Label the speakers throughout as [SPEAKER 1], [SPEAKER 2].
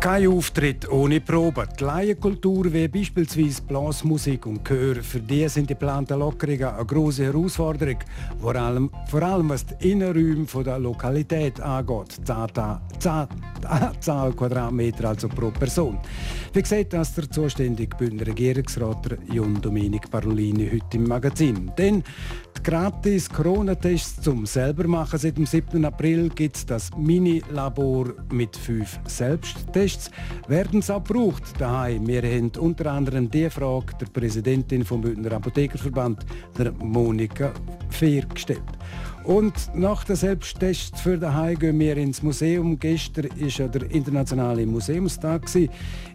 [SPEAKER 1] Kein Auftritt ohne Probe. Die Laienkultur wie beispielsweise Blasmusik und Chör, für die sind die geplanten Lockerungen eine grosse Herausforderung. Vor allem, vor allem was die Innenräume der Lokalität angeht. Zahl, Quadratmeter also pro Person. Wie sieht das der zuständige Bündner Regierungsrat Jon Dominik Parolini heute im Magazin? Denn gratis Corona-Tests zum selber machen. Seit dem 7. April gibt es das Mini-Labor mit fünf Selbsttests. Werden es auch gebraucht daheim? Wir haben unter anderem die Frage der Präsidentin vom Bündner Apothekerverband, der Monika Fehr, gestellt. Und nach dem Selbsttest für daheim gehen wir ins Museum. Gestern war ja der internationale Museumstag.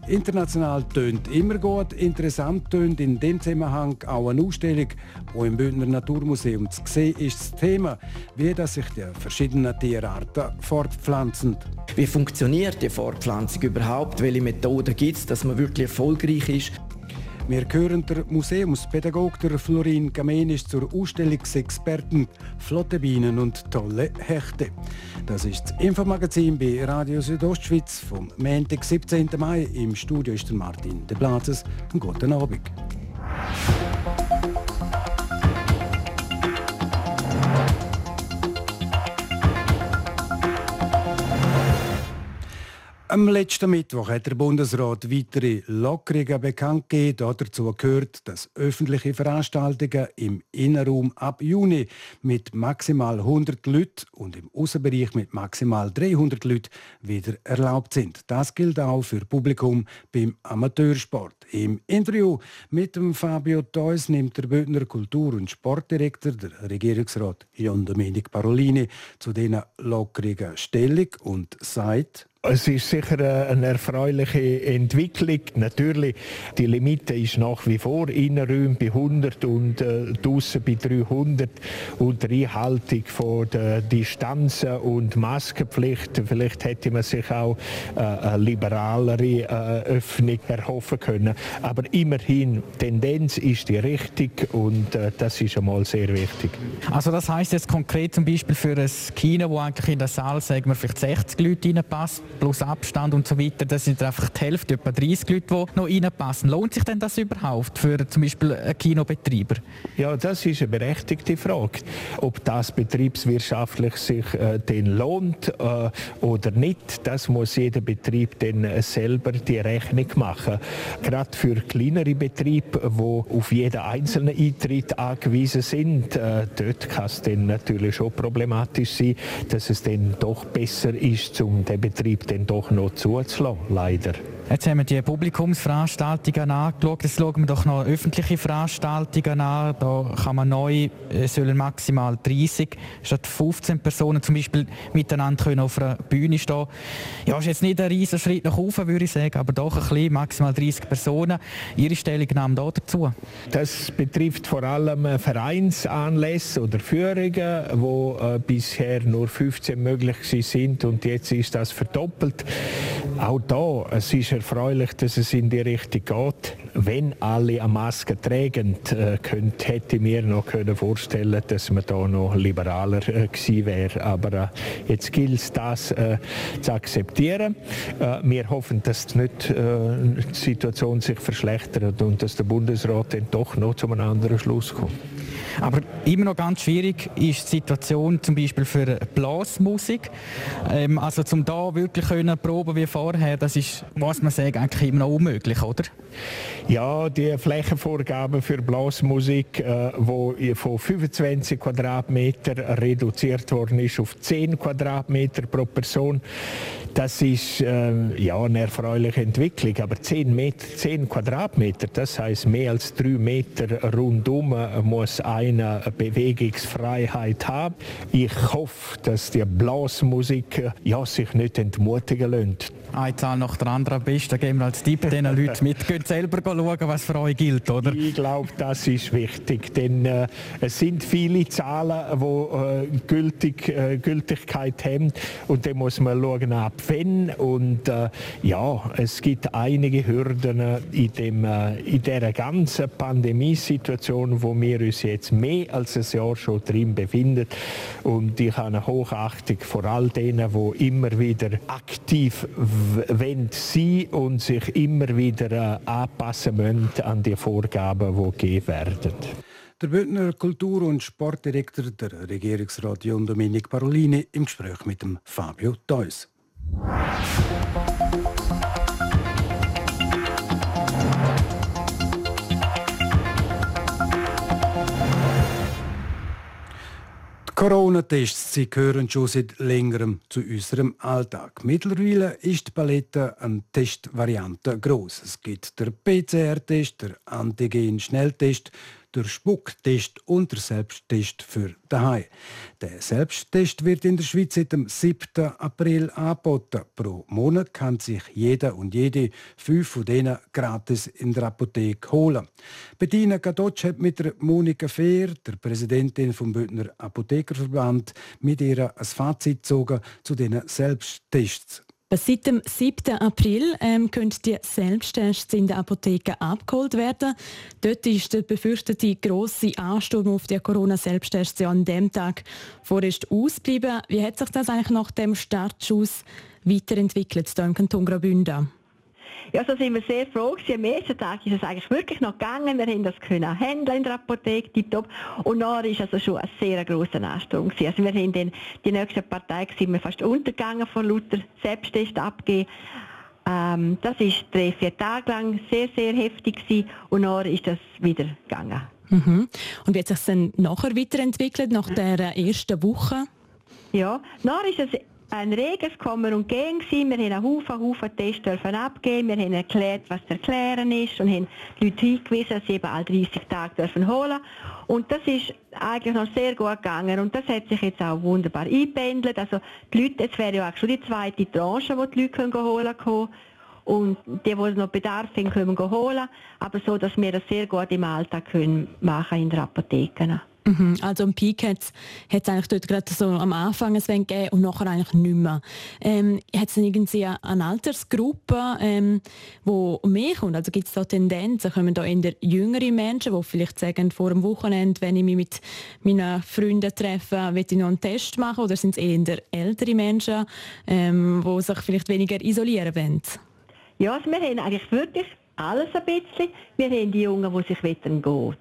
[SPEAKER 1] International tönt immer gut. Interessant tönt in dem Zusammenhang auch eine Ausstellung, die im Bündner Naturmuseum zu sehen ist. Das Thema, wie sich die verschiedenen Tierarten fortpflanzen.
[SPEAKER 2] Wie funktioniert die Fortpflanzung überhaupt? Welche Methoden gibt es, dass man wirklich erfolgreich ist?
[SPEAKER 1] Wir hören der Museumspädagoge Florin Gamenisch zur Ausstellungsexperten Flotte Bienen und tolle Hechte. Das ist das Infomagazin bei Radio Südostschweiz vom Montag, 17. Mai. Im Studio ist Martin De Platzes. Guten Abend. Am letzten Mittwoch hat der Bundesrat weitere Lockerungen bekannt gegeben. Dazu gehört, dass öffentliche Veranstaltungen im Innenraum ab Juni mit maximal 100 Leuten und im Außenbereich mit maximal 300 Leuten wieder erlaubt sind. Das gilt auch für Publikum beim Amateursport. Im Interview mit dem Fabio Theus nimmt der Bündner Kultur- und Sportdirektor, der Regierungsrat Jon Domenic Parolini, zu diesen Lockerungen Stellung und sagt,
[SPEAKER 3] es ist sicher eine erfreuliche Entwicklung. Natürlich, die Limite ist nach wie vor Innenräume bei 100 und äh, draussen bei 300 unter Einhaltung von der Distanzen und Maskenpflicht. Vielleicht hätte man sich auch äh, eine liberalere äh, Öffnung erhoffen können. Aber immerhin, Tendenz ist die richtung und äh, das ist einmal sehr wichtig.
[SPEAKER 4] Also das heißt jetzt konkret zum Beispiel für ein Kino, wo eigentlich in der Saal sagen wir vielleicht 60 Leute reinpassen, plus Abstand und so weiter, das sind einfach die Hälfte, etwa 30 Leute, die noch reinpassen. Lohnt sich denn das überhaupt für zum Beispiel einen Kinobetreiber?
[SPEAKER 3] Ja, das ist eine berechtigte Frage. Ob das betriebswirtschaftlich sich äh, den lohnt äh, oder nicht, das muss jeder Betrieb dann äh, selber die Rechnung machen. Gerade für kleinere Betriebe, wo auf jeden einzelnen Eintritt angewiesen sind, äh, dort kann es dann natürlich schon problematisch sein, dass es dann doch besser ist, um den Betrieb dann doch noch zuzulassen, leider.
[SPEAKER 4] Jetzt haben wir die Publikumsveranstaltungen angeschaut. Jetzt schauen wir doch noch öffentliche Veranstaltungen an. Da kann man neu, äh, sollen maximal 30 statt 15 Personen zum Beispiel miteinander können auf einer Bühne stehen. Ja, ist jetzt nicht ein riesiger Schritt nach oben, würde ich sagen, aber doch ein bisschen, maximal 30 Personen. Ihre Stellungnahme da dazu?
[SPEAKER 3] Das betrifft vor allem Vereinsanlässe oder Führungen, wo äh, bisher nur 15 möglich sind und jetzt ist das verdoppelt. Auch da, es ist erfreulich, dass es in die Richtung geht. Wenn alle eine Maske tragen, äh, könnt, hätte ich mir noch können vorstellen dass man da noch liberaler äh, gewesen wäre. Aber äh, jetzt gilt es, das äh, zu akzeptieren. Wir hoffen, dass nicht, die Situation sich verschlechtert und dass der Bundesrat dann doch noch zu einem anderen Schluss kommt.
[SPEAKER 4] Aber immer noch ganz schwierig ist die Situation zum Beispiel für Blasmusik. Ähm, also zum da wirklich können proben wie vorher, das ist, muss man sagen, eigentlich immer noch unmöglich, oder?
[SPEAKER 3] Ja, die Flächenvorgabe für Blasmusik, äh, wo von 25 Quadratmeter reduziert worden ist auf 10 Quadratmeter pro Person, das ist äh, ja eine erfreuliche Entwicklung. Aber 10, Meter, 10 Quadratmeter, das heißt mehr als 3 Meter rundum muss eine Bewegungsfreiheit haben. Ich hoffe, dass die Blasmusik ja, sich nicht entmutigen lässt
[SPEAKER 4] eine Zahl nach der anderen am besten geben wir als Tipp den Leuten mit. Geht selber schauen, was für euch gilt, oder?
[SPEAKER 3] Ich glaube, das ist wichtig, denn äh, es sind viele Zahlen, die äh, Gültig, äh, Gültigkeit haben und dann muss man schauen, ab wenn. Und äh, ja, es gibt einige Hürden in, dem, äh, in dieser ganzen Pandemiesituation, wo wir uns jetzt mehr als ein Jahr schon drin befinden. Und ich habe eine Hochachtung vor all denen, die immer wieder aktiv wollen sein und sich immer wieder äh, anpassen müssen an die Vorgaben, die gegeben werden.
[SPEAKER 1] Der Bündner Kultur- und Sportdirektor, der Regierungsrat John Dominic Parolini, im Gespräch mit dem Fabio Theus. Corona-Tests sie gehören schon seit längerem zu unserem Alltag. Mittlerweile ist die Palette an Testvarianten groß. Es gibt der PCR-Test, der Antigen-Schnelltest, der Spucktest und der Selbsttest für daheim. Der Selbsttest wird in der Schweiz seit dem 7. April angeboten. Pro Monat kann sich jeder und jede fünf von denen gratis in der Apotheke holen. Bettina Gadotsch hat mit der Monika Fehr, der Präsidentin vom Bündner Apothekerverband, mit ihr ein Fazit gezogen zu diesen Selbsttests.
[SPEAKER 5] Seit dem 7. April ähm, können die Selbsttests in den Apotheken abgeholt werden. Dort ist der befürchtete grosse Ansturm auf die Corona-Selbsttests an dem Tag vorerst ausgeblieben. Wie hat sich das eigentlich nach dem Startschuss weiterentwickelt hier im Kanton Graubünden?
[SPEAKER 6] Ja, so sind wir sehr froh gewesen. Am ersten Tag ist es eigentlich wirklich noch gegangen. Wir haben das können handeln in der Apotheke, tipptopp. Und nachher ist also schon ein sehr grosser Ansturm gewesen. Also wir haben dann die nächste Partei sind wir fast untergegangen von Luther Selbsttest abgeben. Ähm, das ist drei, vier Tage lang sehr, sehr heftig gewesen. Und nachher ist das wieder gegangen.
[SPEAKER 5] Mhm. Und wie hat sich dann nachher weiterentwickelt, nach der ersten Woche?
[SPEAKER 6] Ja, nachher ist es ein reges Kommen und Gehen gewesen. Wir haben einen Haufen, Tests abgeben. Wir haben erklärt, was zu erklären ist und haben die Leute hingewiesen, dass sie eben alle 30 Tage dürfen holen. Und das ist eigentlich noch sehr gut gegangen und das hat sich jetzt auch wunderbar eingependelt. Also die Leute, es wäre ja auch schon die zweite Tranche, die die Leute können holen können. Und die, die noch Bedarf haben, können holen. Aber so, dass wir das sehr gut im Alltag können machen in der Apotheke.
[SPEAKER 5] Mhm, also ein Peak hat es eigentlich dort gerade so am Anfang ein gegeben und nachher eigentlich nicht mehr. Ähm, hat es irgendwie eine Altersgruppe, ähm, wo mehr kommt? Also gibt es da Tendenzen? Kommen da der jüngere Menschen, die vielleicht sagen, vor dem Wochenende, wenn ich mich mit meinen Freunden treffe, will ich noch einen Test machen? Oder sind es eher ältere Menschen, ähm, die sich vielleicht weniger isolieren wollen?
[SPEAKER 6] Ja, also wir haben eigentlich wirklich alles ein bisschen. Wir haben die Jungen, die sich treffen wollen.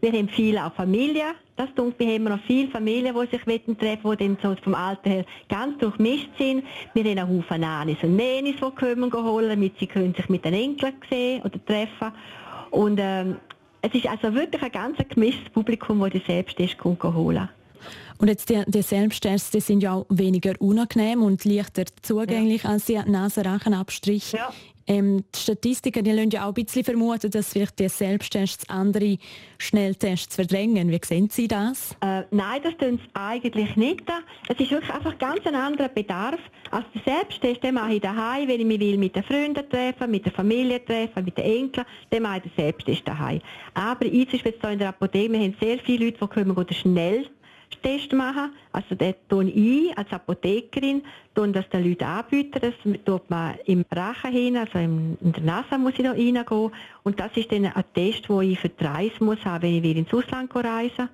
[SPEAKER 6] Wir haben viele auch Familien. Das tut wir haben noch viele Familien, die sich treffen wollen, die dann so vom Alter her ganz durchmischt sind. Wir haben auch Haufen Nanis und Nenis, die kommen holen, damit sie können sich mit den Enkeln sehen oder treffen. Und ähm, es ist also wirklich ein ganz gemischtes Publikum, das die Selbsttest holen
[SPEAKER 5] und jetzt die, die Selbsttests die sind ja auch weniger unangenehm und leichter zugänglich ja. als die Nasenrachenabstrich. Ja. Ähm, die Statistiken die lassen ja auch ein bisschen vermuten, dass vielleicht die Selbsttests andere Schnelltests verdrängen. Wie sehen Sie das?
[SPEAKER 6] Äh, nein, das tun sie eigentlich nicht. Es ist wirklich einfach ganz ein anderer Bedarf. Als der Selbsttest, den mache ich daheim, wenn ich mich will mit den Freunden treffen, mit der Familie treffen, mit den Enkeln, dann mache ich den Selbsttest daheim. Aber jetzt ist jetzt in der Apotheke, wir haben sehr viele Leute, die kommen den schnell Test machen. Also den tun ich als Apothekerin, tun das den Leuten anbieten. Das tut man im Rachen hin, also in der Nase muss ich noch reingehen. Und das ist dann ein Test, den ich für die Reise muss haben, wenn ich will ins Ausland reisen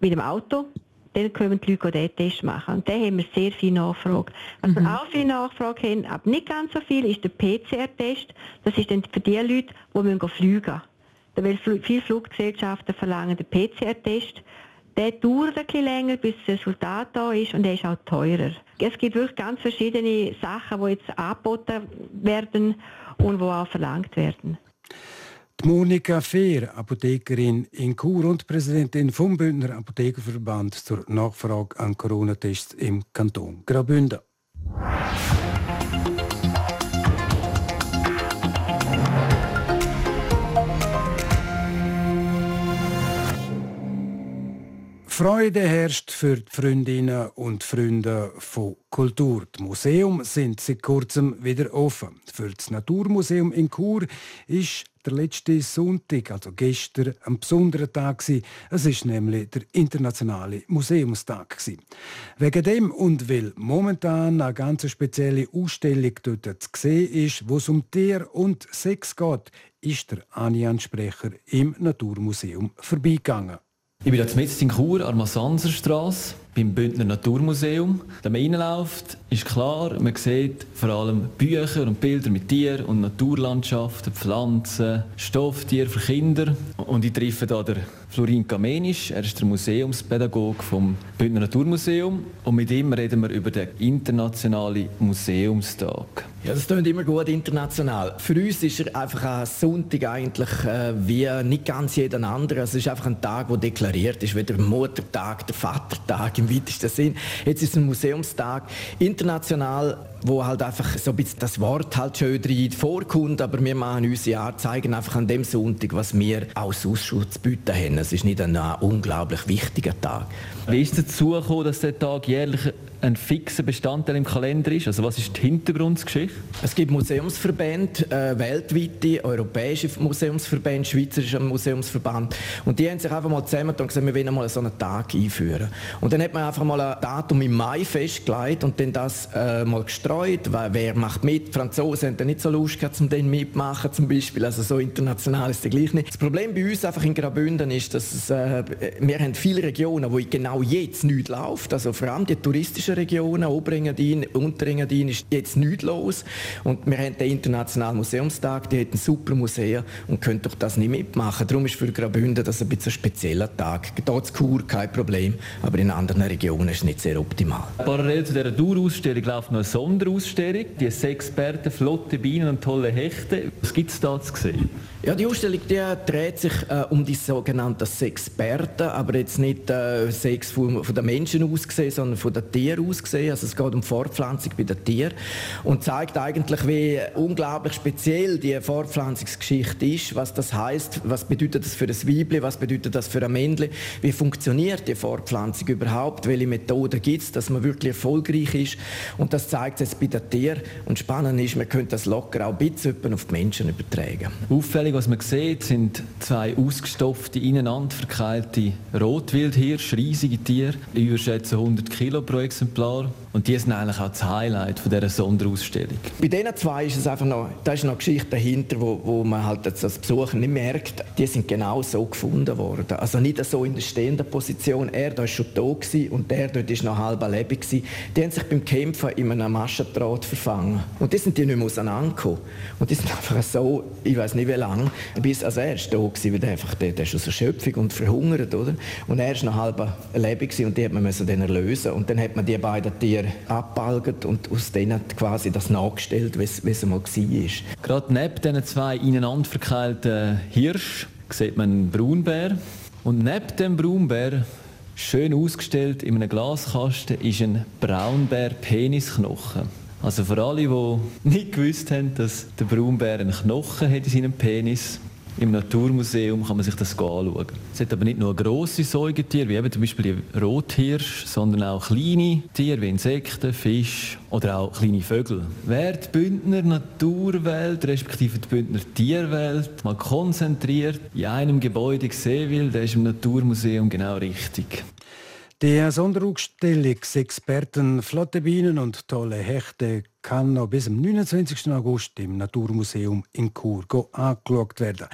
[SPEAKER 6] mit dem Auto. Dann können die Leute diesen Test machen. Und da haben wir sehr viel Nachfrage. Was mhm. wir auch viel Nachfrage haben, aber nicht ganz so viel, ist der PCR-Test. Das ist dann für die Leute, die fliegen müssen. Weil viele Fluggesellschaften verlangen den PCR-Test. Der dauert bisschen länger, bis das Resultat da ist und der ist auch teurer. Es gibt wirklich ganz verschiedene Sachen, die jetzt angeboten werden und die auch verlangt werden.
[SPEAKER 1] Die Monika Fehr, Apothekerin in Chur und Präsidentin vom Bündner Apothekerverband zur Nachfrage an Corona-Tests im Kanton Graubünden. Freude herrscht für die Freundinnen und Freunde von Kultur. Die Museum sind seit kurzem wieder offen. Für das Naturmuseum in Chur ist der letzte Sonntag, also gestern, ein besonderer Tag. Es ist nämlich der internationale Museumstag. Wegen dem und weil momentan eine ganz spezielle Ausstellung dort zu sehen ist, wo es um Tier und Sex geht, ist der Anian-Sprecher im Naturmuseum vorbeigegangen.
[SPEAKER 7] Ich bin jetzt mit in Chur an der Massanserstrasse beim Bündner Naturmuseum. Wenn man reinläuft, ist klar, man sieht vor allem Bücher und Bilder mit Tieren und Naturlandschaften, Pflanzen, Stofftiere für Kinder. Und ich treffe hier den Florin Kamenisch, er ist der Museumspädagoge vom Bündner Naturmuseum. Und mit ihm reden wir über den Internationalen Museumstag.
[SPEAKER 2] Ja, das klingt immer gut international. Für uns ist er einfach ein Sonntag eigentlich äh, wie nicht ganz jeder andere. Es ist einfach ein Tag, der deklariert ist, wie der Muttertag, der Vatertag im weitesten Sinn. Jetzt ist es ein Museumstag. International wo halt einfach so ein bisschen das Wort halt schön drin vorkommt, aber wir machen unser Jahr, zeigen einfach an dem Sonntag, was wir als Ausschuss zu bieten haben. Es ist nicht ein, ein unglaublich wichtiger Tag.
[SPEAKER 7] Wie ist es dazu gekommen, dass der Tag jährlich ein fixer Bestandteil im Kalender ist? Also was ist die Hintergrundgeschichte?
[SPEAKER 2] Es gibt Museumsverbände, äh, weltweite, europäische Museumsverbände, schweizerischer Museumsverband und die haben sich einfach mal zusammen und gesagt, wir wollen mal so einen Tag einführen. Und dann hat man einfach mal ein Datum im Mai festgelegt und dann das äh, mal gestreut, weil wer macht mit? Die Franzosen haben nicht so Lust gehabt, um den mitmachen zum Beispiel, also so international ist der gleich nicht. Das Problem bei uns einfach in Graubünden ist, dass es, äh, wir haben viele Regionen, wo genau jetzt nichts läuft, also vor allem die touristischen Regionen, Oberengadin, Unterengadin, ist jetzt nichts los. Und wir haben den Internationalen Museumstag, die hat ein super Museum und können doch das nicht mitmachen. Darum ist für Graubünden das ein bisschen ein spezieller Tag. Hier in Chur kein Problem, aber in anderen Regionen ist es nicht sehr optimal.
[SPEAKER 7] Parallel zu dieser Dauerausstellung läuft noch eine Sonderausstellung. Die sechs flotte Bienen und tolle Hechte. Was gibt es da zu sehen?
[SPEAKER 2] Ja, die Ausstellung die dreht sich äh, um die sogenannten Sexperten, aber jetzt nicht äh, Sex von, von den Menschen aus gesehen, sondern von den Tieren aus gesehen. Also es geht um Fortpflanzung bei den Tieren und zeigt eigentlich, wie unglaublich speziell die Fortpflanzungsgeschichte ist, was das heißt, was bedeutet das für das Weibli, was bedeutet das für ein Männchen, wie funktioniert die Fortpflanzung überhaupt, welche Methoden gibt es, dass man wirklich erfolgreich ist und das zeigt es bei den Tieren und spannend ist, man könnte das locker auch ein bisschen auf die Menschen übertragen.
[SPEAKER 7] Auffällig was man sieht, sind zwei ausgestopfte, ineinander verkeilte Rotwildhirsche, riesige Tiere. Ich überschätze 100 Kilo pro Exemplar. Und die sind eigentlich auch das Highlight von dieser Sonderausstellung.
[SPEAKER 2] Bei diesen zwei ist es einfach noch, da ist noch eine Geschichte dahinter, wo, wo man halt als Besucher nicht merkt, die sind genau so gefunden worden. Also nicht so in der stehenden Position, er da ist schon tot und der dort ist noch halb lebendig. Die haben sich beim Kämpfen in einem Maschendraht verfangen. Und die sind die nicht mehr auseinandergekommen. Und die sind einfach so, ich weiß nicht wie lange, bis, also er ist tot gewesen, weil der einfach, der, der ist aus Erschöpfung und verhungert, oder? Und er ist noch halb lebendig und die hat man dann erlösen. Und dann hat man die beiden Tiere abbalgt und aus denen quasi das nachgestellt, wie es mal war.
[SPEAKER 7] Gerade neben diesen zwei ineinander verkeilten Hirsch sieht man einen Braunbär. Und neben dem Braunbär, schön ausgestellt in einem Glaskasten, ist ein Braunbär-Penisknochen. Also für alle, die nicht gewusst haben, dass der Braunbär einen Knochen hat in seinem Penis, im Naturmuseum kann man sich das anschauen. Es hat aber nicht nur grosse Säugetiere, wie eben zum Beispiel die Rothirsch, sondern auch kleine Tiere wie Insekten, Fische oder auch kleine Vögel. Wer die Bündner Naturwelt respektive die Bündner Tierwelt mal konzentriert in einem Gebäude sehen will, der ist im Naturmuseum genau richtig.
[SPEAKER 1] Die Sonderausstellung Experten, flotte Bienen und tolle Hechte kann noch bis zum 29. August im Naturmuseum in Chur angeschaut werden.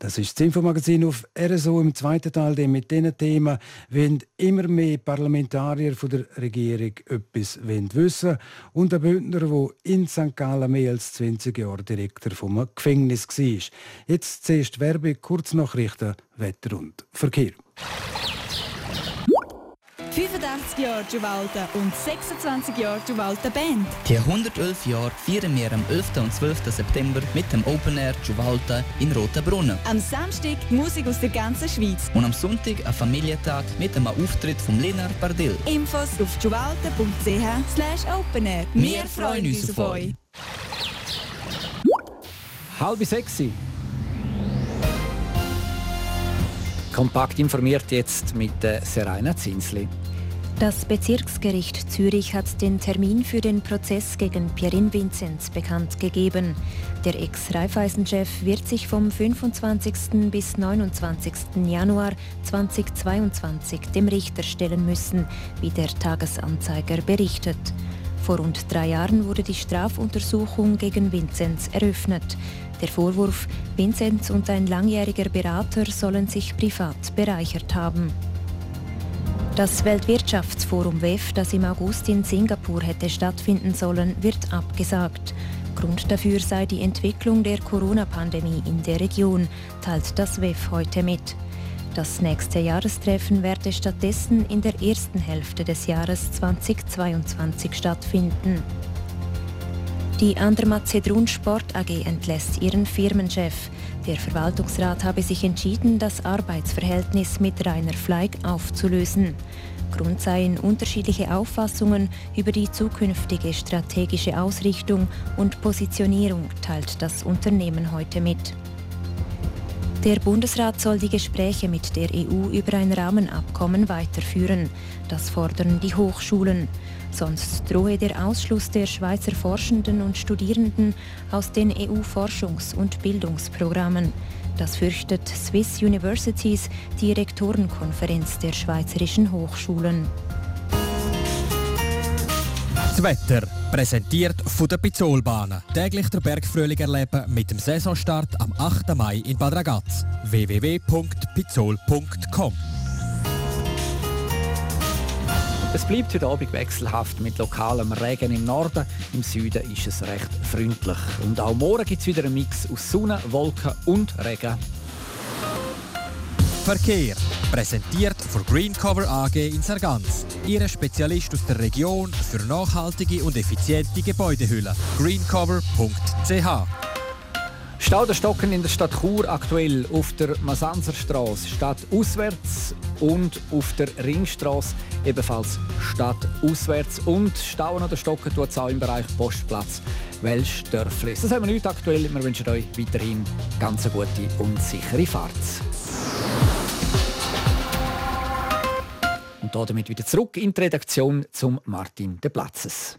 [SPEAKER 1] Das ist das Infomagazin auf RSO im zweiten Teil, der mit diesen Themen wenn immer mehr Parlamentarier von der Regierung etwas wissen und ein Bündner, der in St. Gallen mehr als 20 Jahre Direktor vom Gefängnis war. Jetzt zuerst Werbe, Kurznachrichten, Wetter und Verkehr.
[SPEAKER 8] 85 Jahre Juwalta und 26 Jahre Juwalta Band.
[SPEAKER 9] Die 111 Jahre feiern wir am 11. und 12. September mit dem Open Air Juwalta in Rotenbrunnen.
[SPEAKER 8] Am Samstag Musik aus der ganzen Schweiz.
[SPEAKER 9] Und am Sonntag ein Familientag mit einem Auftritt von Lena Bardil.
[SPEAKER 8] Infos auf juwalta.ch openair.
[SPEAKER 9] Wir, wir freuen uns auf euch.
[SPEAKER 10] Halb sexy. Kompakt informiert jetzt mit Serena Zinsli. Das Bezirksgericht Zürich hat den Termin für den Prozess gegen Pierin Vinzenz bekannt gegeben. Der Ex-Raiffeisen-Chef wird sich vom 25. bis 29. Januar 2022 dem Richter stellen müssen, wie der Tagesanzeiger berichtet. Vor rund drei Jahren wurde die Strafuntersuchung gegen Vinzenz eröffnet. Der Vorwurf, Vinzenz und ein langjähriger Berater sollen sich privat bereichert haben. Das Weltwirtschaftsforum WEF, das im August in Singapur hätte stattfinden sollen, wird abgesagt. Grund dafür sei die Entwicklung der Corona-Pandemie in der Region, teilt das WEF heute mit. Das nächste Jahrestreffen werde stattdessen in der ersten Hälfte des Jahres 2022 stattfinden. Die Andermatt Zedrun Sport AG entlässt ihren Firmenchef. Der Verwaltungsrat habe sich entschieden, das Arbeitsverhältnis mit Rainer Fleig aufzulösen. Grund seien unterschiedliche Auffassungen über die zukünftige strategische Ausrichtung und Positionierung, teilt das Unternehmen heute mit. Der Bundesrat soll die Gespräche mit der EU über ein Rahmenabkommen weiterführen. Das fordern die Hochschulen. Sonst drohe der Ausschluss der Schweizer Forschenden und Studierenden aus den EU-Forschungs- und Bildungsprogrammen. Das fürchtet Swiss Universities, die Rektorenkonferenz der Schweizerischen Hochschulen.
[SPEAKER 11] Das Wetter, präsentiert von der Pizzolbahnen. Täglich der Bergfrühling erleben mit dem Saisonstart am 8. Mai in Bad Ragaz. www.pizzol.com
[SPEAKER 12] es bleibt heute Abend wechselhaft mit lokalem Regen im Norden. Im Süden ist es recht freundlich. Und auch morgen gibt es wieder einen Mix aus Sonne, Wolken und Regen.
[SPEAKER 11] Verkehr. Präsentiert von Greencover AG in Sargans. Ihre Spezialist aus der Region für nachhaltige und effiziente Gebäudehülle. greencover.ch
[SPEAKER 12] Stau der Stocken in der Stadt Chur aktuell auf der Masanserstraße Stadt auswärts und auf der Ringstraße ebenfalls Stadt auswärts und Stau an der Stocken tut es auch im Bereich Postplatz Welschdörfli. Das haben wir nicht aktuell. Wir wünschen euch weiterhin ganz eine gute und sichere Fahrt. Und damit wieder zurück in die Redaktion zum Martin de Platzes.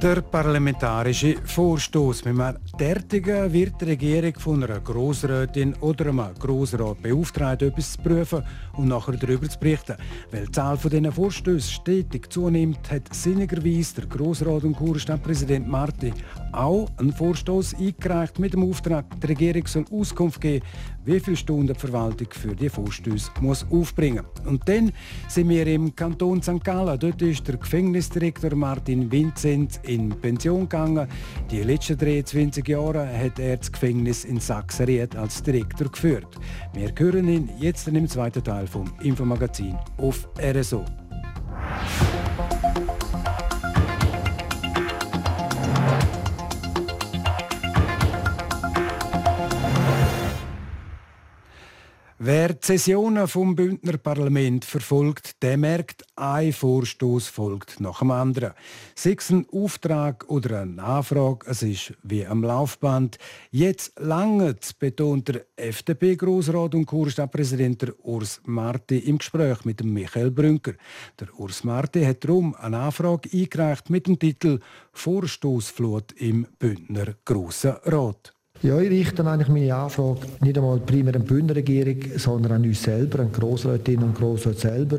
[SPEAKER 1] Der parlamentarische Vorstoß. Mit einem derartigen wird die Regierung von einer Grossrätin oder einem Grossrat beauftragt, etwas zu prüfen und nachher darüber zu berichten. Weil die Zahl dieser Vorstöße stetig zunimmt, hat sinnigerweise der Grossrat und Kurstadtpräsident Marti auch einen Vorstoß eingereicht mit dem Auftrag, die Regierung soll Auskunft geben, wie viele Stunden die Verwaltung für die Vorstöße muss aufbringen Und dann sind wir im Kanton St. Gallen. Dort ist der Gefängnisdirektor Martin Vinzenz in Pension gegangen. Die letzten 23 Jahre hat er das Gefängnis in Sachsenried als Direktor geführt. Wir hören ihn jetzt im zweiten Teil vom Infomagazin auf RSO. Wer die Sessionen vom Bündner Parlament verfolgt, der merkt, ein Vorstoß folgt nach dem anderen. Sei es ein Auftrag oder eine Nachfrage, es ist wie am Laufband. Jetzt lange betont der FDP-Grossrat und Kurstadtpräsident Urs Marti im Gespräch mit Michael Brünker. Der Urs Marti hat darum eine Nachfrage eingereicht mit dem Titel Vorstoßflut im Bündner Grossen Rat.
[SPEAKER 13] Ja, ich richte eigentlich meine Anfrage nicht einmal primär an die Bundesregierung, sondern an uns selber, an Grossrätinnen und Grossräte selber.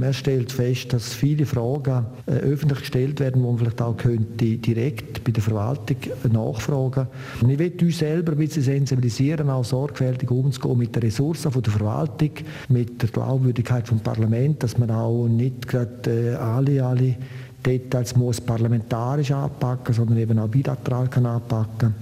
[SPEAKER 13] Man stellt fest, dass viele Fragen äh, öffentlich gestellt werden, die man vielleicht auch könnte direkt bei der Verwaltung nachfragen Und ich will uns selber ein bisschen sensibilisieren, auch sorgfältig umzugehen mit den Ressourcen von der Verwaltung, mit der Glaubwürdigkeit vom Parlament, dass man auch nicht gerade äh, alle, alle Details muss parlamentarisch anpacken, sondern eben auch bilateral kann anpacken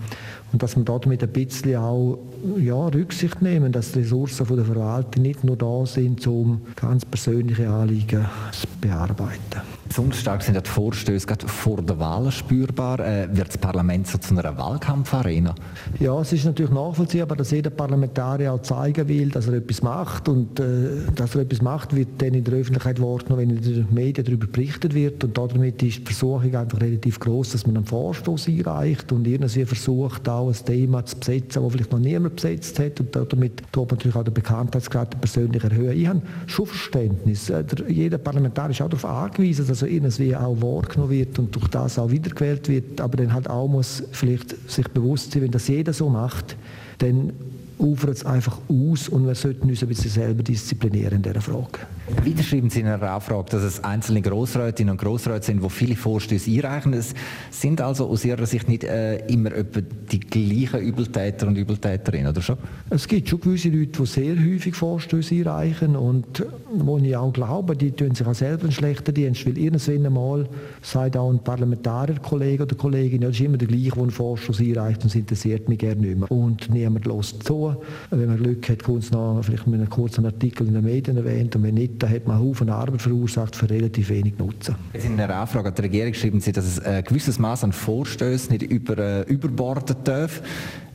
[SPEAKER 13] und dass man damit ein bisschen auch ja, Rücksicht nehmen, dass die Ressourcen von der Verwaltung nicht nur da sind, um ganz persönliche Anliegen zu bearbeiten.
[SPEAKER 14] Besonders stark sind die Vorstöße gerade vor der Wahl spürbar. Äh, wird das Parlament so zu einer Wahlkampfarena?
[SPEAKER 13] Ja, es ist natürlich nachvollziehbar, dass jeder Parlamentarier auch zeigen will, dass er etwas macht. Und äh, dass er etwas macht, wird dann in der Öffentlichkeit wahrgenommen, wenn in den Medien darüber berichtet wird. Und damit ist die Versuchung einfach relativ groß, dass man einen Vorstoß einreicht und irgendwie versucht, auch ein Thema zu besetzen, das vielleicht noch niemand besetzt hat. Und damit tut man natürlich auch den Bekanntheitsgrad persönlich erhöhen. Ich habe schon Verständnis. Äh, jeder Parlamentarier ist auch darauf angewiesen, dass er irgendwie auch wahrgenommen wird und durch das auch wiedergewählt wird, aber dann halt auch muss vielleicht sich bewusst sein, wenn das jeder so macht, dann ufert es einfach aus und wir sollten uns ein bisschen selber disziplinieren in dieser Frage.
[SPEAKER 14] Wieder schreiben Sie in einer Anfrage, dass es einzelne Grossrätinnen und Grossräte sind, die viele Vorstöße einreichen. Es sind also aus Ihrer Sicht nicht äh, immer etwa die gleichen Übeltäter und Übeltäterinnen, oder schon?
[SPEAKER 13] Es gibt schon gewisse Leute, die sehr häufig Vorstöße einreichen und wo ich auch glaube, die tun sich auch selber einen schlechten Dienst, weil irgendwann einmal sagt auch ein Parlamentarierkollege oder Kollegin, ja, das ist immer der gleiche, der einen Vorstoß einreicht und es interessiert mich gerne nicht mehr. Und niemand lässt zu. Wenn man Glück hat, kommt es noch vielleicht mit einem kurzen Artikel in den Medien erwähnt und wenn nicht, da hat man Haufen Arbeit verursacht für relativ wenig Nutzen.
[SPEAKER 14] In einer Anfrage an die Regierung schreiben Sie, dass es ein gewisses Maß an Vorstößen nicht über, äh, überborden darf.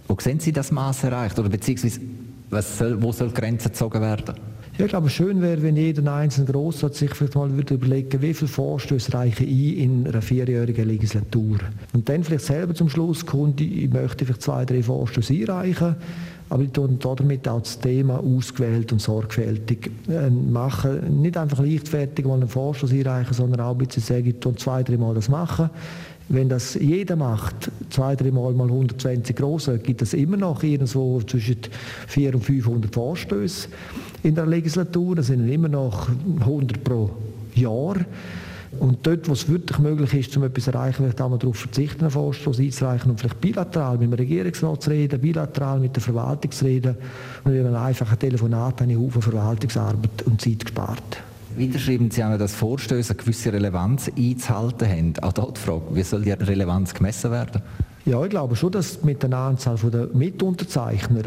[SPEAKER 14] Wo sehen Sie das Maß erreicht? Oder beziehungsweise soll, wo soll die Grenze gezogen werden?
[SPEAKER 13] Ja, ich glaube, schön wäre, wenn jeder einzelne Grossrat sich vielleicht mal würde überlegen, wie viele Vorstöße reichen ein in einer vierjährigen Legislatur. Und dann vielleicht selber zum Schluss kommt, ich möchte vielleicht zwei, drei Vorstöße einreichen aber ich tue damit auch das Thema ausgewählt und sorgfältig äh, machen. Nicht einfach leichtfertig mal einen Vorstoß einreichen, sondern auch ein bisschen sagen, ich tue zwei, drei Mal das machen. Wenn das jeder macht, zwei, drei Mal mal 120 große, gibt es immer noch irgendwo zwischen 400 und 500 Vorstöße in der Legislatur. Das sind immer noch 100 pro Jahr. Und dort, wo es wirklich möglich ist, um etwas zu erreichen, vielleicht auch mal darauf verzichten, einen Vorstoß einzureichen und vielleicht bilateral mit dem Regierungsrat zu reden, bilateral mit der Verwaltung zu reden. Und über ein einfaches Telefonat habe ich Haufen Verwaltungsarbeit und Zeit gespart.
[SPEAKER 14] Weiter schreiben Sie auch, dass Vorstöße eine gewisse Relevanz einzuhalten haben. Auch dort die Frage, wie soll die Relevanz gemessen werden?
[SPEAKER 13] Ja, ich glaube schon, dass mit der Anzahl der Mitunterzeichner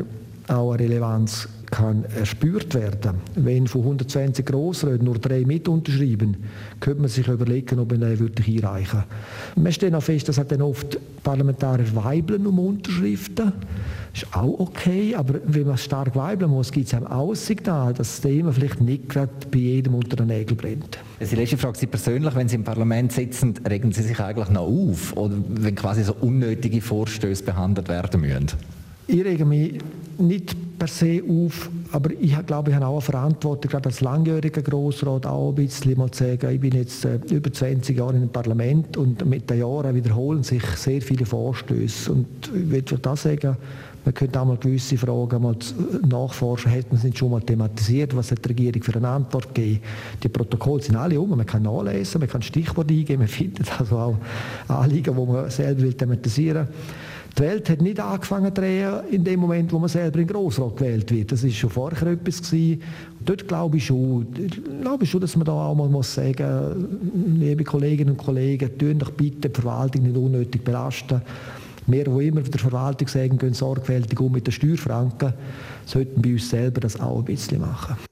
[SPEAKER 13] auch eine Relevanz kann erspürt werden. Wenn von 120 Grossräten nur drei mit unterschreiben, könnte man sich überlegen, ob man den wirklich einreichen würde. Wir stellen auch fest, dass dann oft Parlamentarier weibeln um Unterschriften. Das ist auch okay, aber wenn man stark weibeln muss, gibt es auch ein Signal, dass das Thema vielleicht nicht gerade bei jedem unter den Nägeln brennt.
[SPEAKER 14] Die letzte Frage, Sie persönlich, wenn Sie im Parlament sitzen, regen Sie sich eigentlich noch auf? Oder wenn quasi so unnötige Vorstöße behandelt werden müssen?
[SPEAKER 13] Ich rege mich nicht per se auf, aber ich glaube, ich habe auch eine Verantwortung, gerade als langjähriger Grossrat auch ein bisschen mal zu sagen, ich bin jetzt äh, über 20 Jahre im Parlament und mit den Jahren wiederholen sich sehr viele Vorstöße. Und ich würde das sagen, man könnte auch mal gewisse Fragen mal nachforschen, hätten sie nicht schon mal thematisiert, was hat die Regierung für eine Antwort gegeben. Die Protokolle sind alle um, man kann nachlesen, man kann Stichworte eingeben, man findet also auch Anliegen, die man selber will thematisieren will. Die Welt hat nicht angefangen zu drehen in dem Moment, wo man selber in Grossrat gewählt wird. Das war schon vorher etwas gewesen. Dort glaube ich schon, ich glaube schon, dass man da auch mal muss sagen, liebe Kolleginnen und Kollegen, tun doch bitte die Verwaltung nicht unnötig belasten. Wir, die immer der Verwaltung sagen, gehen sorgfältig um mit den Steuerfranken, sollten bei uns selber das auch ein bisschen machen.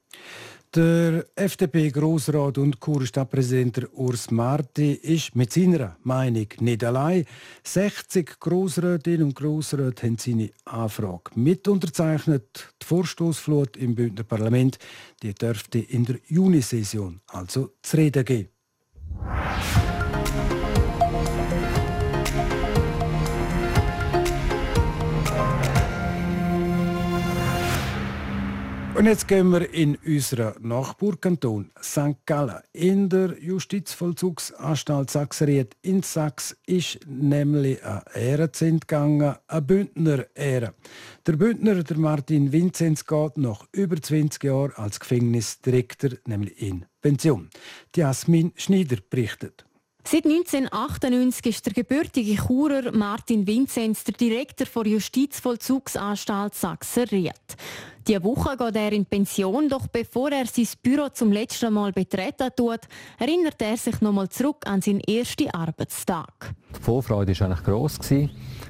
[SPEAKER 1] Der FDP-Grossrat und Kurstadtpräsident Urs Marti ist mit seiner Meinung nicht allein. 60 Grossrätinnen und Grossräte haben seine Anfrage mit unterzeichnet. Die Vorstoßflut im Bündner Parlament die dürfte in der Junisession also zu reden geben. Und jetzt gehen wir in unseren Nachbarkanton St. Gallen. In der Justizvollzugsanstalt Sachsenried in Sachs ist nämlich eine Ehre zu entgangen, eine Bündner Ehre. Der Bündner, der Martin Vinzenz, geht nach über 20 Jahren als Gefängnisdirektor nämlich in Pension. Jasmin Schneider berichtet.
[SPEAKER 15] Seit 1998 ist der gebürtige Churer Martin Vinzenz der Direktor der Justizvollzugsanstalt Sachsen-Ried. Die Woche geht er in Pension, doch bevor er sein Büro zum letzten Mal betreten tut, erinnert er sich nochmal zurück an seinen ersten Arbeitstag.
[SPEAKER 16] Die Vorfreude war eigentlich gross.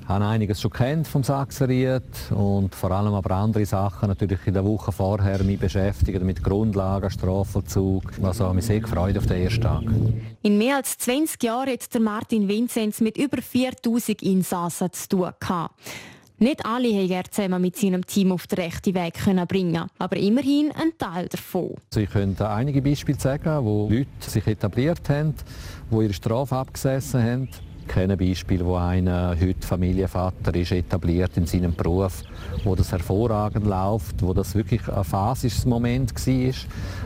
[SPEAKER 16] Habe einiges schon kennt vom Sachsenried und vor allem aber andere Sachen natürlich in der Woche vorher mich beschäftigt mit Grundlagen, Strafvollzug. Also mich sehr gefreut auf den ersten Tag.
[SPEAKER 15] In mehr als 20 Jahren hat der Martin Vinzenz mit über 4000 Insassen zu tun gehabt. Nicht alle haben er zusammen mit seinem Team auf den rechten Weg können bringen, aber immerhin ein Teil davon.
[SPEAKER 16] Ich könnte einige Beispiele sagen, wo Leute sich etabliert haben, wo ihre Strafe abgesessen haben. Ich kenne Beispiele, wo einer heute Familienvater ist, etabliert in seinem Beruf, wo das hervorragend läuft, wo das wirklich ein phasisches Moment war,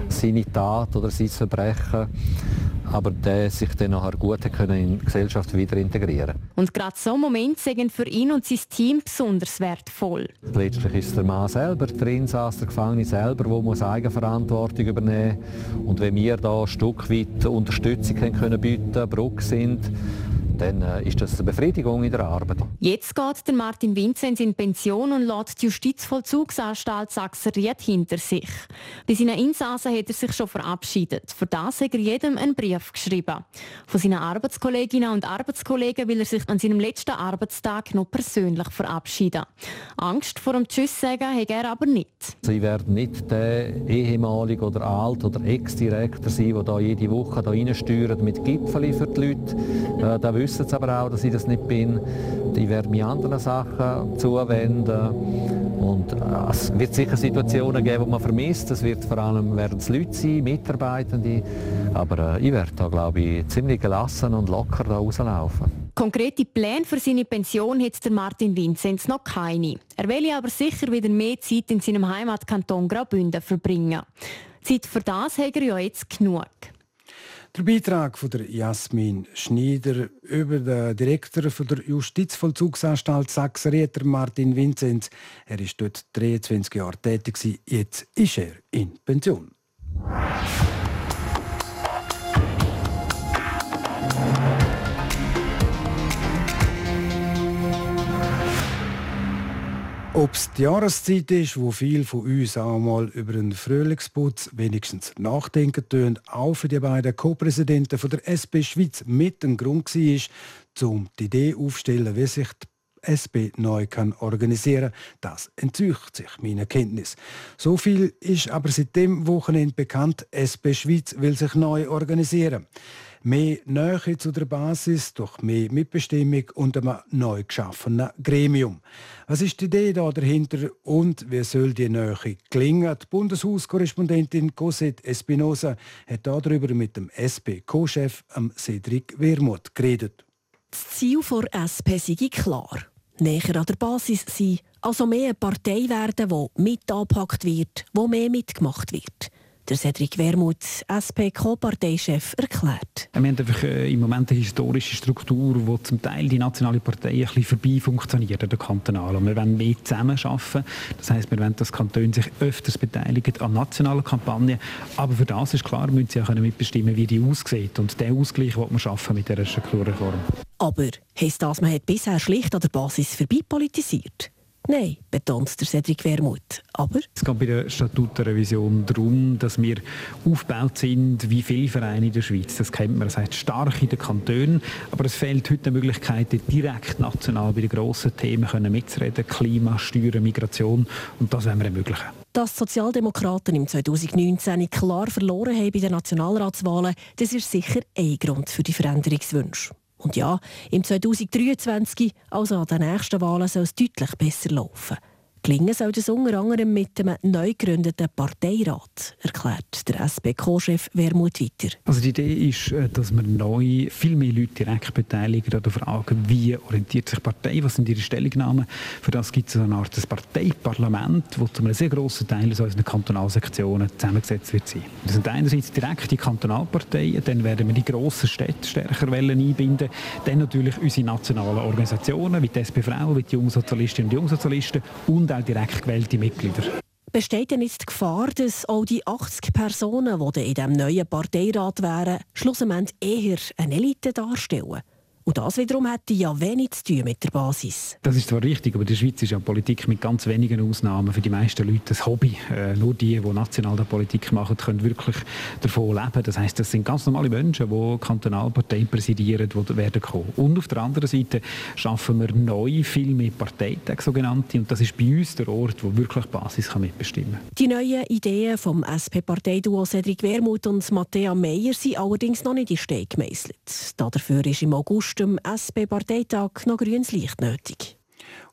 [SPEAKER 16] seine Tat oder sein Verbrechen aber der sich dann nachher gut können in die Gesellschaft wieder integrieren
[SPEAKER 15] Und gerade so Momente sind für ihn und sein Team besonders wertvoll.
[SPEAKER 16] Letztlich ist der Mann selber, der Insass, der Gefangene selber, der muss Eigenverantwortung übernehmen Und wenn wir da ein Stück weit Unterstützung können bieten, Brücke sind, dann äh, ist das eine Befriedigung in der Arbeit.
[SPEAKER 15] Jetzt geht der Martin Vinzenz in Pension und lässt die Justizvollzugsanstalt Sachsen-Ried hinter sich. Bei seinen Insassen hat er sich schon verabschiedet. Für das hat er jedem einen Brief geschrieben. Von seinen Arbeitskolleginnen und Arbeitskollegen will er sich an seinem letzten Arbeitstag noch persönlich verabschieden. Angst vor dem Tschüss sagen hat er aber nicht.
[SPEAKER 16] Sie werden nicht der ehemalige oder alt oder Ex-Direktor sein, der da jede Woche da reinsteuert mit Gipfeli für die Leute. Äh, wissen es aber auch, dass ich das nicht bin. Ich werde mich anderen Sachen zuwenden. Und äh, es wird sicher Situationen geben, die man vermisst. Es wird vor allem werden es Leute sein, Mitarbeitende. Aber äh, ich werde da, glaube ich, ziemlich gelassen und locker da rauslaufen.
[SPEAKER 15] Konkrete Pläne für seine Pension hat der Martin Vinzenz noch keine. Er will aber sicher wieder mehr Zeit in seinem Heimatkanton Graubünden verbringen. Zeit für das hat er ja jetzt genug.
[SPEAKER 1] Der Beitrag von der Jasmin Schneider über den Direktor von der Justizvollzugsanstalt Sachsen-Rieter, Martin Vinzenz. Er ist dort 23 Jahre tätig. Jetzt ist er in Pension. Ob es die Jahreszeit ist, wo viel von uns auch mal über einen Frühlingsputz wenigstens nachdenken tun, auch für die beiden Co-Präsidenten der SP Schweiz mit dem Grund war, um die Idee aufzustellen, wie sich die SP neu kann organisieren das entzieht sich meiner Kenntnis. So viel ist aber seit dem Wochenende bekannt, SP Schweiz will sich neu organisieren mehr Nähe zu der Basis durch mehr Mitbestimmung und einem neu geschaffenen Gremium. Was ist die Idee da dahinter und wie soll die Nähe gelingen? Die Bundeshauskorrespondentin Cosette Espinosa hat darüber mit dem SP-Co-Chef Cedric Wermuth geredet.
[SPEAKER 17] Das Ziel der SP sei klar. Näher an der Basis sein, also mehr eine Partei werden, die mit angepackt wird, wo mehr mitgemacht wird der Cedric Wermuth, SP-Co-Parteichef, erklärt.
[SPEAKER 18] Wir haben einfach äh, im Moment eine historische Struktur, wo zum Teil die nationale Partei ein bisschen vorbei funktioniert, der kantonalen. Wir wollen mehr zusammenarbeiten. Das heisst, wir wollen, dass Kantone sich öfters beteiligen an nationalen Kampagnen. Aber für das ist klar, müssen sie auch mitbestimmen, wie die aussieht. Und diesen Ausgleich wollen wir schaffen mit dieser Strukturreform.
[SPEAKER 17] Aber heisst das, man hat bisher schlicht an der Basis vorbei politisiert? Nein, betont der Cedric Wermuth. Aber
[SPEAKER 18] es geht bei der Statutenrevision darum, dass wir aufgebaut sind wie viele Vereine in der Schweiz. Das kennt man, das heißt stark in den Kantonen, aber es fehlt heute die Möglichkeit, direkt national bei den grossen Themen mitzureden, Klima, Steuern, Migration und das wollen wir ermöglichen.
[SPEAKER 17] Dass die Sozialdemokraten im 2019 klar verloren haben bei den Nationalratswahlen, das ist sicher ein Grund für die Veränderungswünsche. Und ja, im 2023, also an den nächsten Wahlen, soll es deutlich besser laufen. Gelingen soll das unter anderem mit einem neu gegründeten Parteirat, erklärt der SP-Co-Chef Wermut weiter.
[SPEAKER 18] Also die Idee ist, äh, dass man neu viel mehr Leute direkt beteiligen an der Frage, wie orientiert sich die Partei, was sind ihre Stellungnahmen. Für das gibt es eine Art des Parteiparlament, das zu einem sehr grossen Teil aus unseren Kantonalsektionen zusammengesetzt wird sein. Das sind einerseits direkt die Kantonalparteien, dann werden wir die grossen Städte stärker einbinden, dann natürlich unsere nationalen Organisationen wie die SP Frauen, wie die Jungsozialistinnen und Jungsozialisten und und auch direkt gewählte Mitglieder.
[SPEAKER 17] Besteht denn jetzt die Gefahr, dass all die 80 Personen, die in diesem neuen Parteirat wären, schlussendlich eher eine Elite darstellen? Und das wiederum hätte ja wenig zu tun mit der Basis.
[SPEAKER 18] Das ist zwar richtig, aber in der Schweiz ist ja Politik mit ganz wenigen Ausnahmen für die meisten Leute ein Hobby. Äh, nur die, die national die Politik machen, können wirklich davon leben. Das heißt, das sind ganz normale Menschen, die Kantonalparteien präsidieren, die werden kommen. Und auf der anderen Seite schaffen wir neu viel mehr Parteitage, sogenannte. Und das ist bei uns der Ort, wo wirklich die Basis kann mitbestimmen kann.
[SPEAKER 17] Die neuen Ideen vom SP-Parteiduo Cedric Wermuth und Matthäa Meyer sind allerdings noch nicht in Stein gemeißelt. Dafür ist im August dem SP-Parteitag noch grünes Licht nötig.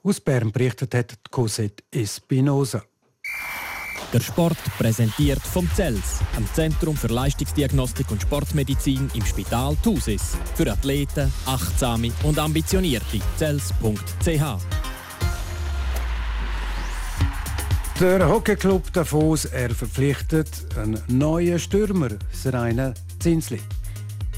[SPEAKER 1] Aus Bern berichtet hat Cosette Espinosa.
[SPEAKER 19] Der Sport präsentiert vom CELS, am Zentrum für Leistungsdiagnostik und Sportmedizin im Spital Thusis. Für Athleten, Achtsame und Ambitionierte. CELS.ch
[SPEAKER 1] Der Hockeyclub Davos er verpflichtet einen neuen Stürmer, Seraina Zinsli.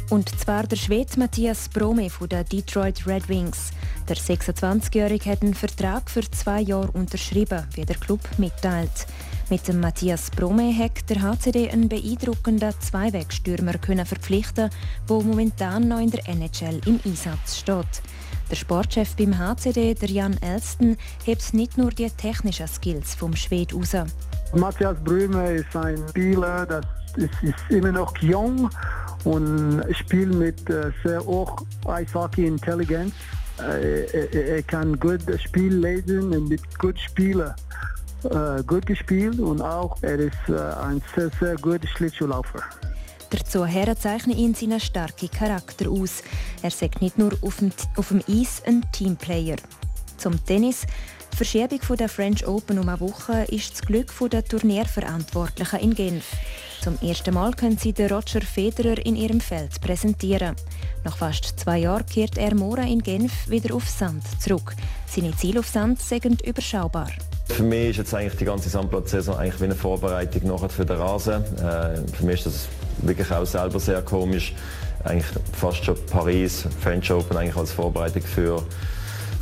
[SPEAKER 10] Und zwar der Schwede Matthias Brome von den Detroit Red Wings. Der 26-Jährige hat einen Vertrag für zwei Jahre unterschrieben, wie der Club mitteilt. Mit dem Matthias Brome hat der HCD einen beeindruckenden Zweiwegstürmer verpflichten, der momentan noch in der NHL im Einsatz steht. Der Sportchef beim HCD, der Jan Elston, hebt nicht nur die technischen Skills vom Schwed raus.
[SPEAKER 20] Matthias Brüme ist ein Spieler, das ist, ist immer noch jung und spielt mit äh, sehr hoch Eishockey-Intelligenz. Äh, er, kann gut das Spiel lesen und mit gut spielen. Äh, gut gespielt und auch er ist ein sehr, sehr guter Schlittschuhlaufer.
[SPEAKER 10] Dazu zeichnet ihn seinen starken Charakter aus. Er sagt nicht nur auf dem, auf dem Eis ein Teamplayer. Zum Tennis. Verschiebung der French Open um eine Woche ist das Glück der Turnierverantwortlichen in Genf. Zum ersten Mal können sie den Roger Federer in ihrem Feld präsentieren. Nach fast zwei Jahren kehrt er morgen in Genf wieder auf Sand zurück. Seine Ziele auf Sand sind überschaubar.
[SPEAKER 21] Für mich ist jetzt eigentlich die ganze Sandplatzsaison eigentlich wie eine Vorbereitung nachher für den Rasen. Äh, für mich ist das wirklich auch selber sehr komisch. Eigentlich fast schon Paris, French Open eigentlich als Vorbereitung für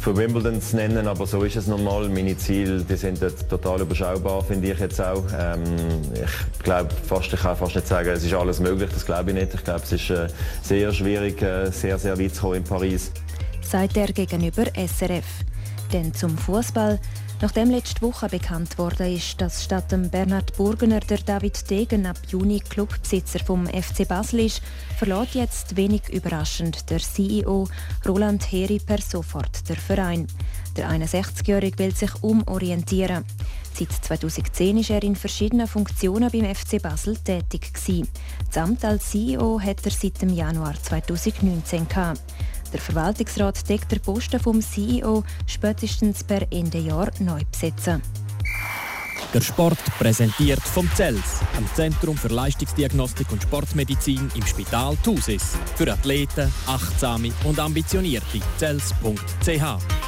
[SPEAKER 21] für Wimbledon zu nennen, aber so ist es normal. Meine Ziele die sind total überschaubar, finde ich jetzt auch. Ähm, ich glaube fast, ich kann fast nicht sagen, es ist alles möglich, das glaube ich nicht. Ich glaube, es ist äh, sehr schwierig, äh, sehr, sehr weit zu kommen in Paris.
[SPEAKER 10] Sagt er gegenüber SRF. Denn zum Fußball Nachdem letzte Woche bekannt wurde, ist, dass statt dem Bernhard Burgener der David Degen ab Juni Clubbesitzer vom FC Basel ist, verlässt jetzt wenig überraschend der CEO Roland Heri per sofort der Verein. Der 61-Jährige will sich umorientieren. Seit 2010 ist er in verschiedenen Funktionen beim FC Basel tätig. Das Amt als CEO hat er seit dem Januar 2019 gehabt. Der Verwaltungsrat deckt den Posten vom CEO spätestens per Ende Jahr neu besetzen.
[SPEAKER 19] Der Sport präsentiert vom CELS, am Zentrum für Leistungsdiagnostik und Sportmedizin im Spital Thusis. Für Athleten, Achtsame und Ambitionierte. CELS.ch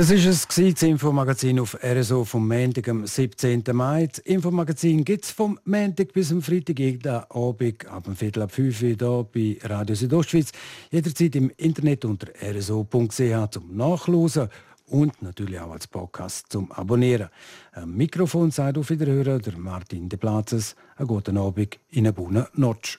[SPEAKER 1] das war es, das Infomagazin auf RSO vom Montag, am 17. Mai. Das Infomagazin gibt es vom Montag bis am Freitag, jeden Abend ab dem Viertel ab 5 Uhr hier bei Radio Südostschweiz. Jederzeit im Internet unter rso.ch zum Nachlesen und natürlich auch als Podcast zum Abonnieren. Am Mikrofon sagt auf Wiederhören der Martin De Platzes. Einen guten Abend in einer guten Notch.